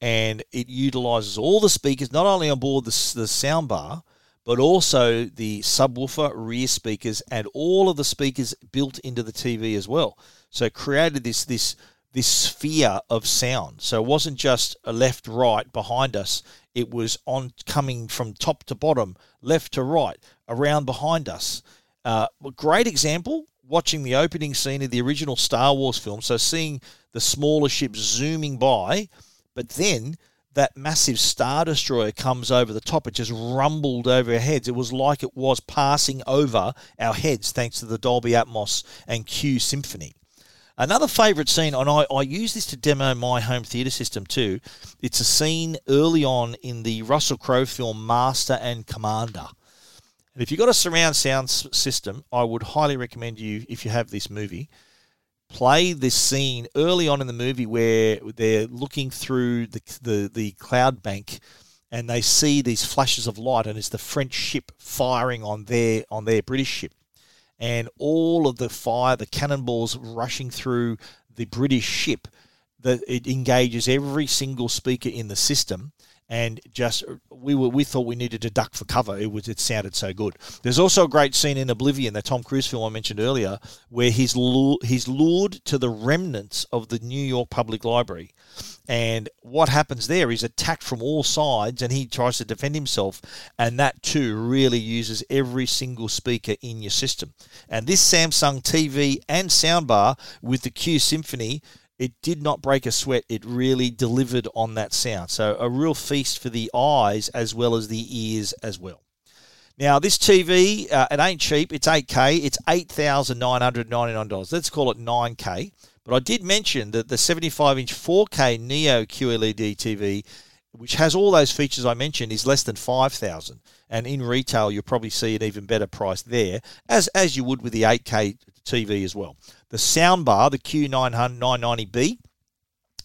and it utilizes all the speakers, not only on board the, the soundbar, but also the subwoofer, rear speakers, and all of the speakers built into the TV as well. So it created this this this sphere of sound. So it wasn't just a left, right behind us. It was on coming from top to bottom, left to right, around behind us. Uh, a great example watching the opening scene of the original Star Wars film, so seeing the smaller ships zooming by, but then that massive Star Destroyer comes over the top. It just rumbled over our heads. It was like it was passing over our heads thanks to the Dolby Atmos and Q Symphony. Another favourite scene, and I, I use this to demo my home theatre system too, it's a scene early on in the Russell Crowe film Master and Commander. And if you've got a surround sound system, I would highly recommend you, if you have this movie, play this scene early on in the movie where they're looking through the, the, the cloud bank and they see these flashes of light and it's the French ship firing on their on their British ship. And all of the fire, the cannonballs rushing through the British ship, that it engages every single speaker in the system and just we were we thought we needed to duck for cover. It was it sounded so good. There's also a great scene in Oblivion, the Tom Cruise film I mentioned earlier, where he's he's lured to the remnants of the New York Public Library, and what happens there is attacked from all sides, and he tries to defend himself, and that too really uses every single speaker in your system. And this Samsung TV and soundbar with the Q Symphony it did not break a sweat. It really delivered on that sound. So a real feast for the eyes as well as the ears as well. Now this TV, uh, it ain't cheap. It's 8K. It's eight thousand nine hundred ninety nine dollars. Let's call it 9K. But I did mention that the 75 inch 4K Neo QLED TV, which has all those features I mentioned, is less than 5,000. And in retail, you'll probably see an even better price there, as as you would with the 8K TV as well. The soundbar, the Q990B,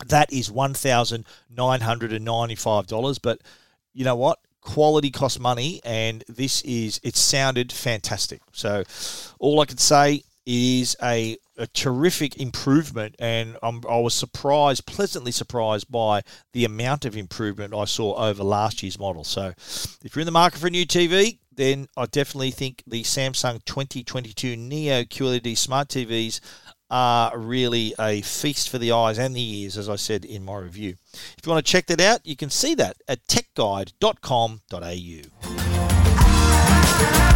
that is $1,995. But you know what? Quality costs money, and this is, it sounded fantastic. So all I can say is a, a terrific improvement, and I'm, i was surprised, pleasantly surprised by the amount of improvement I saw over last year's model. So, if you're in the market for a new TV, then I definitely think the Samsung 2022 Neo QLED smart TVs are really a feast for the eyes and the ears, as I said in my review. If you want to check that out, you can see that at techguide.com.au.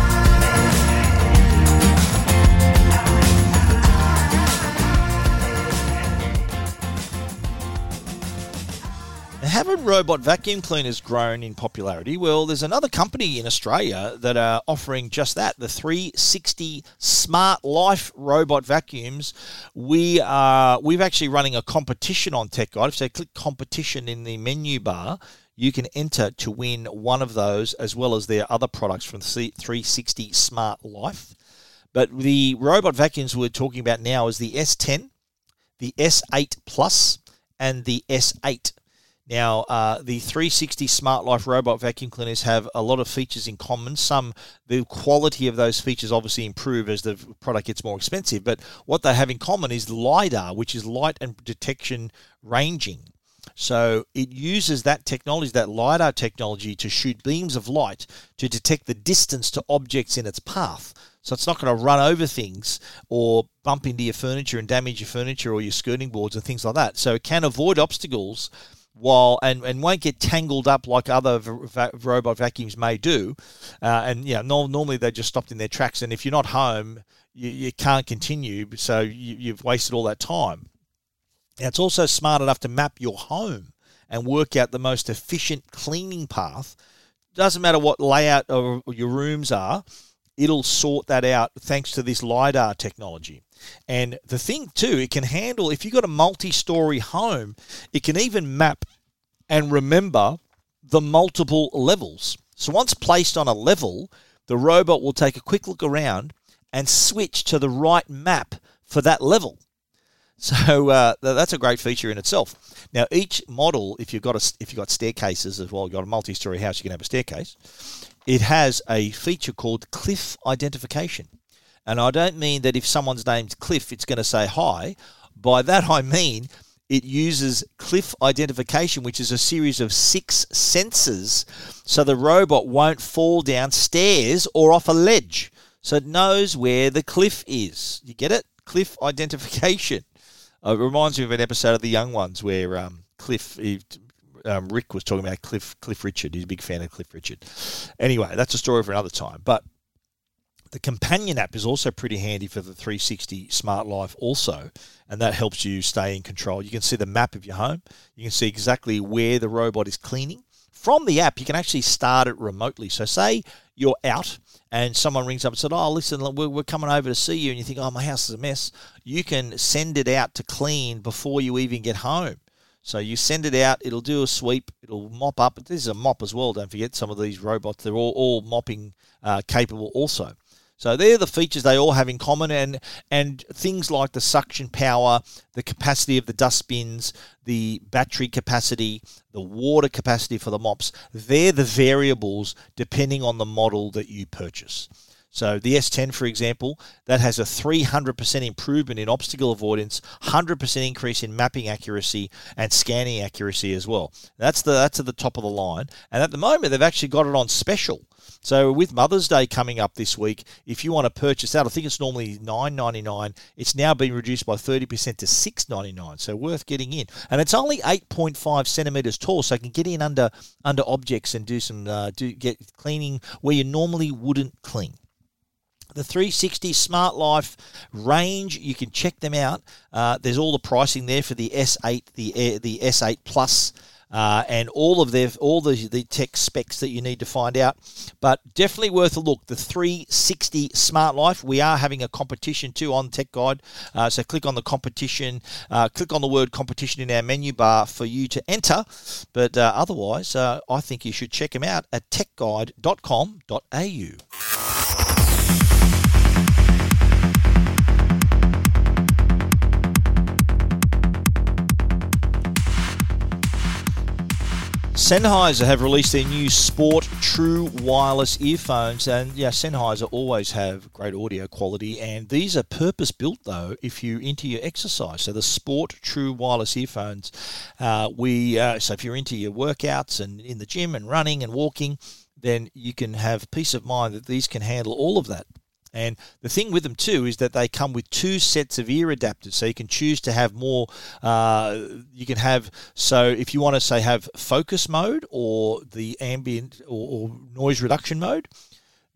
haven't robot vacuum cleaners grown in popularity? Well, there's another company in Australia that are offering just that the 360 Smart Life robot vacuums. We are we've actually running a competition on Tech Guide. If you click competition in the menu bar, you can enter to win one of those as well as their other products from 360 Smart Life. But the robot vacuums we're talking about now is the S10, the S8 Plus, and the S8. Now, uh, the 360 Smart Life robot vacuum cleaners have a lot of features in common. Some, the quality of those features obviously improve as the product gets more expensive, but what they have in common is LiDAR, which is light and detection ranging. So it uses that technology, that LiDAR technology, to shoot beams of light to detect the distance to objects in its path. So it's not going to run over things or bump into your furniture and damage your furniture or your skirting boards and things like that. So it can avoid obstacles while and, and won't get tangled up like other robot vacuums may do. Uh, and yeah, no, normally they're just stopped in their tracks. And if you're not home, you, you can't continue. So you, you've wasted all that time. Now, it's also smart enough to map your home and work out the most efficient cleaning path. Doesn't matter what layout of your rooms are, it'll sort that out thanks to this LiDAR technology. And the thing too, it can handle if you've got a multi-story home, it can even map and remember the multiple levels. So once placed on a level, the robot will take a quick look around and switch to the right map for that level. So uh, that's a great feature in itself. Now, each model, if you've got a, if you've got staircases as well, you've got a multi-story house, you can have a staircase. It has a feature called cliff identification. And I don't mean that if someone's name's Cliff, it's going to say hi. By that, I mean it uses cliff identification, which is a series of six sensors, so the robot won't fall down stairs or off a ledge. So it knows where the cliff is. You get it? Cliff identification. Uh, it reminds me of an episode of The Young Ones where um, Cliff, he, um, Rick was talking about Cliff, Cliff Richard. He's a big fan of Cliff Richard. Anyway, that's a story for another time. But the companion app is also pretty handy for the 360 Smart Life, also, and that helps you stay in control. You can see the map of your home, you can see exactly where the robot is cleaning. From the app, you can actually start it remotely. So, say you're out and someone rings up and said, "Oh, listen, we're, coming over to see you," and you think, "Oh, my house is a mess." You can send it out to clean before you even get home. So you send it out, it'll do a sweep, it'll mop up. This is a mop as well. Don't forget some of these robots; they're all all mopping uh, capable also. So they're the features they all have in common, and and things like the suction power, the capacity of the dustbins, the battery capacity, the water capacity for the mops. They're the variables depending on the model that you purchase. So the S10, for example, that has a 300% improvement in obstacle avoidance, 100% increase in mapping accuracy and scanning accuracy as well. That's the that's at the top of the line. And at the moment, they've actually got it on special. So with Mother's Day coming up this week, if you want to purchase that, I think it's normally nine ninety nine. It's now been reduced by thirty percent to six ninety nine. So worth getting in, and it's only eight point five centimeters tall, so I can get in under under objects and do some uh, do get cleaning where you normally wouldn't clean the 360 Smart Life range. You can check them out. Uh, there's all the pricing there for the S8, the the S8 Plus, uh, and all of their all the the tech specs that you need to find out. But definitely worth a look. The 360 Smart Life. We are having a competition too on Tech Guide. Uh, so click on the competition. Uh, click on the word competition in our menu bar for you to enter. But uh, otherwise, uh, I think you should check them out at techguide.com.au. Sennheiser have released their new Sport True wireless earphones, and yeah, Sennheiser always have great audio quality, and these are purpose built though if you're into your exercise. So the Sport True wireless earphones, uh, we uh, so if you're into your workouts and in the gym and running and walking, then you can have peace of mind that these can handle all of that. And the thing with them too is that they come with two sets of ear adapters, so you can choose to have more. Uh, you can have so if you want to say have focus mode or the ambient or, or noise reduction mode,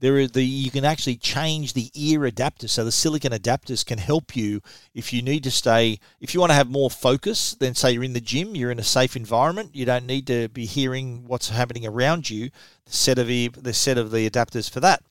there is the you can actually change the ear adapter. So the silicon adapters can help you if you need to stay. If you want to have more focus, then say you're in the gym, you're in a safe environment, you don't need to be hearing what's happening around you. The set of the set of the adapters for that.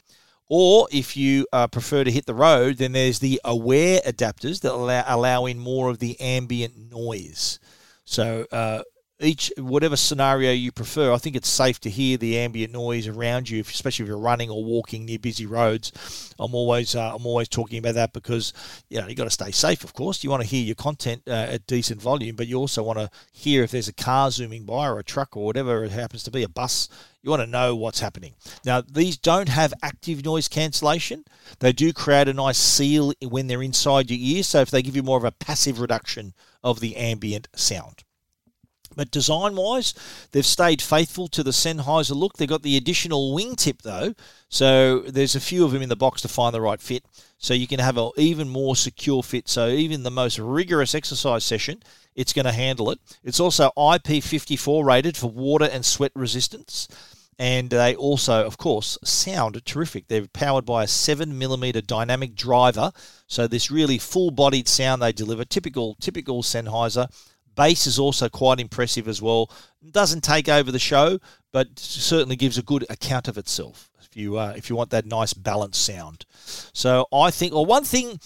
Or if you uh, prefer to hit the road, then there's the aware adapters that allow, allow in more of the ambient noise. So uh, each whatever scenario you prefer, I think it's safe to hear the ambient noise around you, especially if you're running or walking near busy roads. I'm always uh, I'm always talking about that because you know you got to stay safe. Of course, you want to hear your content uh, at decent volume, but you also want to hear if there's a car zooming by or a truck or whatever it happens to be, a bus. You want to know what's happening. Now, these don't have active noise cancellation. They do create a nice seal when they're inside your ear. So if they give you more of a passive reduction of the ambient sound. But design wise, they've stayed faithful to the Sennheiser look. They've got the additional wingtip though, so there's a few of them in the box to find the right fit. So you can have an even more secure fit. So even the most rigorous exercise session, it's going to handle it. It's also IP54 rated for water and sweat resistance. And they also, of course, sound terrific. They're powered by a 7mm dynamic driver. So this really full-bodied sound they deliver, typical typical Sennheiser Bass is also quite impressive as well. Doesn't take over the show, but certainly gives a good account of itself. If you uh, if you want that nice balanced sound, so I think, or one thing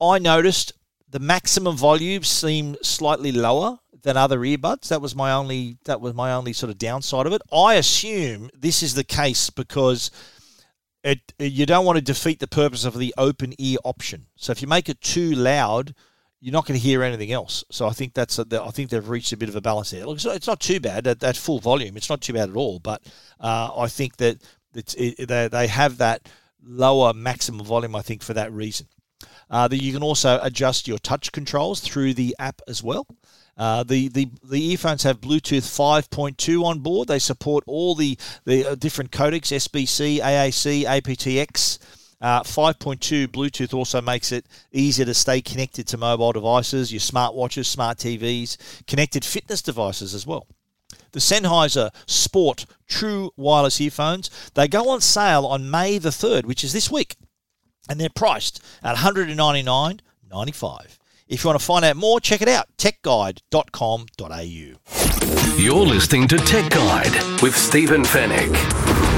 I noticed, the maximum volume seemed slightly lower than other earbuds. That was my only that was my only sort of downside of it. I assume this is the case because. It, you don't want to defeat the purpose of the open ear option. So if you make it too loud, you're not going to hear anything else. So I think that's a, I think they've reached a bit of a balance there. Look, it's not too bad at, at full volume. It's not too bad at all. But uh, I think that it, they they have that lower maximum volume. I think for that reason. Uh, that you can also adjust your touch controls through the app as well. Uh, the, the the earphones have Bluetooth 5.2 on board. They support all the the uh, different codecs: SBC, AAC, aptX. Uh, 5.2 Bluetooth also makes it easier to stay connected to mobile devices, your smartwatches, smart TVs, connected fitness devices as well. The Sennheiser Sport True Wireless Earphones, they go on sale on May the 3rd, which is this week, and they're priced at $199.95. If you want to find out more, check it out, techguide.com.au. You're listening to Tech Guide with Stephen Fenech.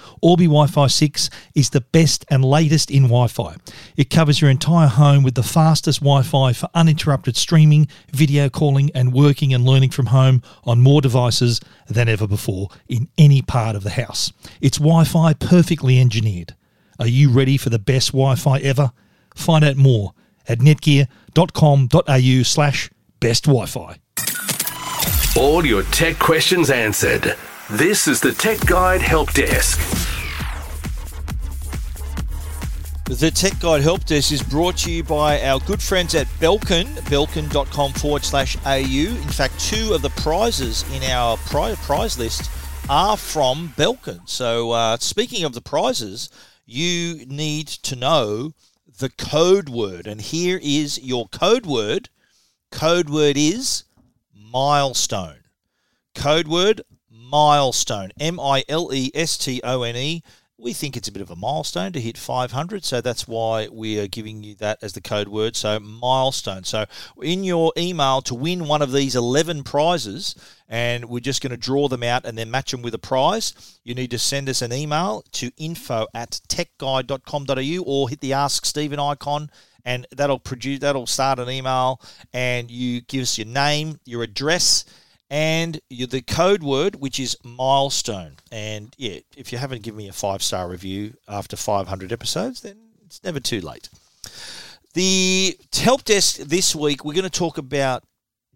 Orbi Wi Fi 6 is the best and latest in Wi Fi. It covers your entire home with the fastest Wi Fi for uninterrupted streaming, video calling, and working and learning from home on more devices than ever before in any part of the house. It's Wi Fi perfectly engineered. Are you ready for the best Wi Fi ever? Find out more at netgear.com.au slash best Wi Fi. All your tech questions answered. This is the Tech Guide Help Desk. The Tech Guide Help Desk is brought to you by our good friends at Belkin, belkin.com forward slash AU. In fact, two of the prizes in our prize list are from Belkin. So, uh, speaking of the prizes, you need to know the code word. And here is your code word. Code word is milestone. Code word milestone. M I L E S T O N E we think it's a bit of a milestone to hit 500, so that's why we are giving you that as the code word. So, milestone. So, in your email to win one of these 11 prizes, and we're just going to draw them out and then match them with a prize, you need to send us an email to info at techguide.com.au or hit the Ask Stephen icon and that'll produce that'll start an email and you give us your name your address and the code word, which is milestone. And yeah, if you haven't given me a five star review after 500 episodes, then it's never too late. The help desk this week, we're going to talk about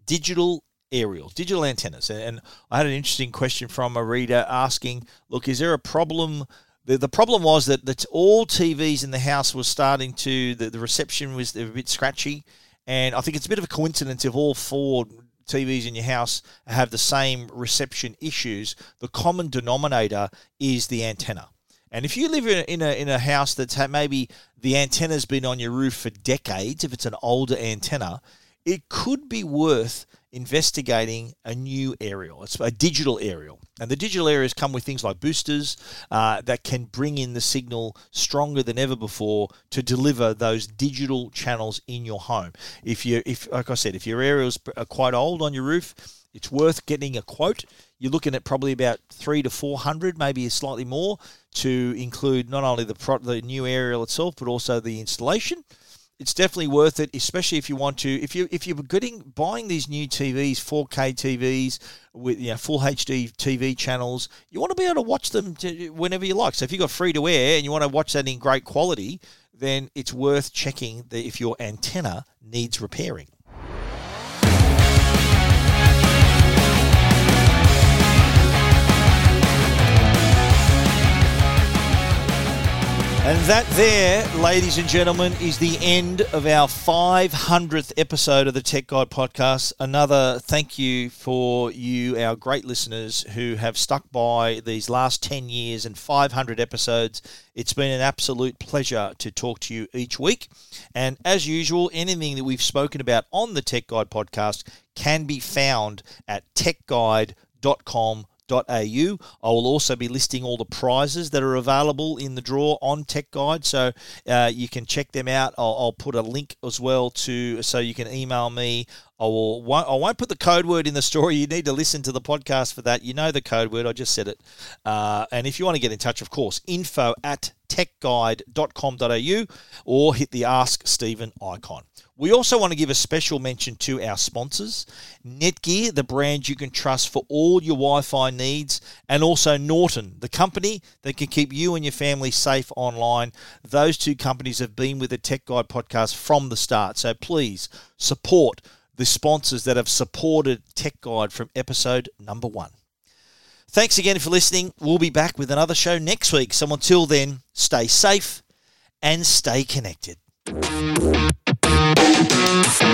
digital aerials, digital antennas. And I had an interesting question from a reader asking, look, is there a problem? The, the problem was that, that all TVs in the house was starting to, the, the reception was a bit scratchy. And I think it's a bit of a coincidence if all four TVs in your house have the same reception issues. The common denominator is the antenna. And if you live in a, in a, in a house that's had maybe the antenna's been on your roof for decades, if it's an older antenna, it could be worth investigating a new aerial. It's a digital aerial. And the digital aerials come with things like boosters uh, that can bring in the signal stronger than ever before to deliver those digital channels in your home. If you, if like I said, if your aerials are quite old on your roof, it's worth getting a quote. You're looking at probably about three to four hundred, maybe slightly more, to include not only the pro- the new aerial itself, but also the installation it's definitely worth it, especially if you want to. If you if you're getting buying these new TVs, 4K TVs with you know, full HD TV channels, you want to be able to watch them to, whenever you like. So if you've got free to air and you want to watch that in great quality, then it's worth checking that if your antenna needs repairing. And that there, ladies and gentlemen, is the end of our 500th episode of the Tech Guide podcast. Another thank you for you, our great listeners who have stuck by these last 10 years and 500 episodes. It's been an absolute pleasure to talk to you each week. And as usual, anything that we've spoken about on the Tech Guide podcast can be found at techguide.com au. I will also be listing all the prizes that are available in the draw on Tech Guide, so uh, you can check them out. I'll, I'll, put a link as well to so you can email me. I will. Won't, I won't put the code word in the story. You need to listen to the podcast for that. You know the code word. I just said it. Uh, and if you want to get in touch, of course, info at techguide.com.au or hit the Ask Stephen icon. We also want to give a special mention to our sponsors Netgear, the brand you can trust for all your Wi Fi needs, and also Norton, the company that can keep you and your family safe online. Those two companies have been with the Tech Guide podcast from the start. So please support the sponsors that have supported Tech Guide from episode number one. Thanks again for listening. We'll be back with another show next week. So until then, stay safe and stay connected.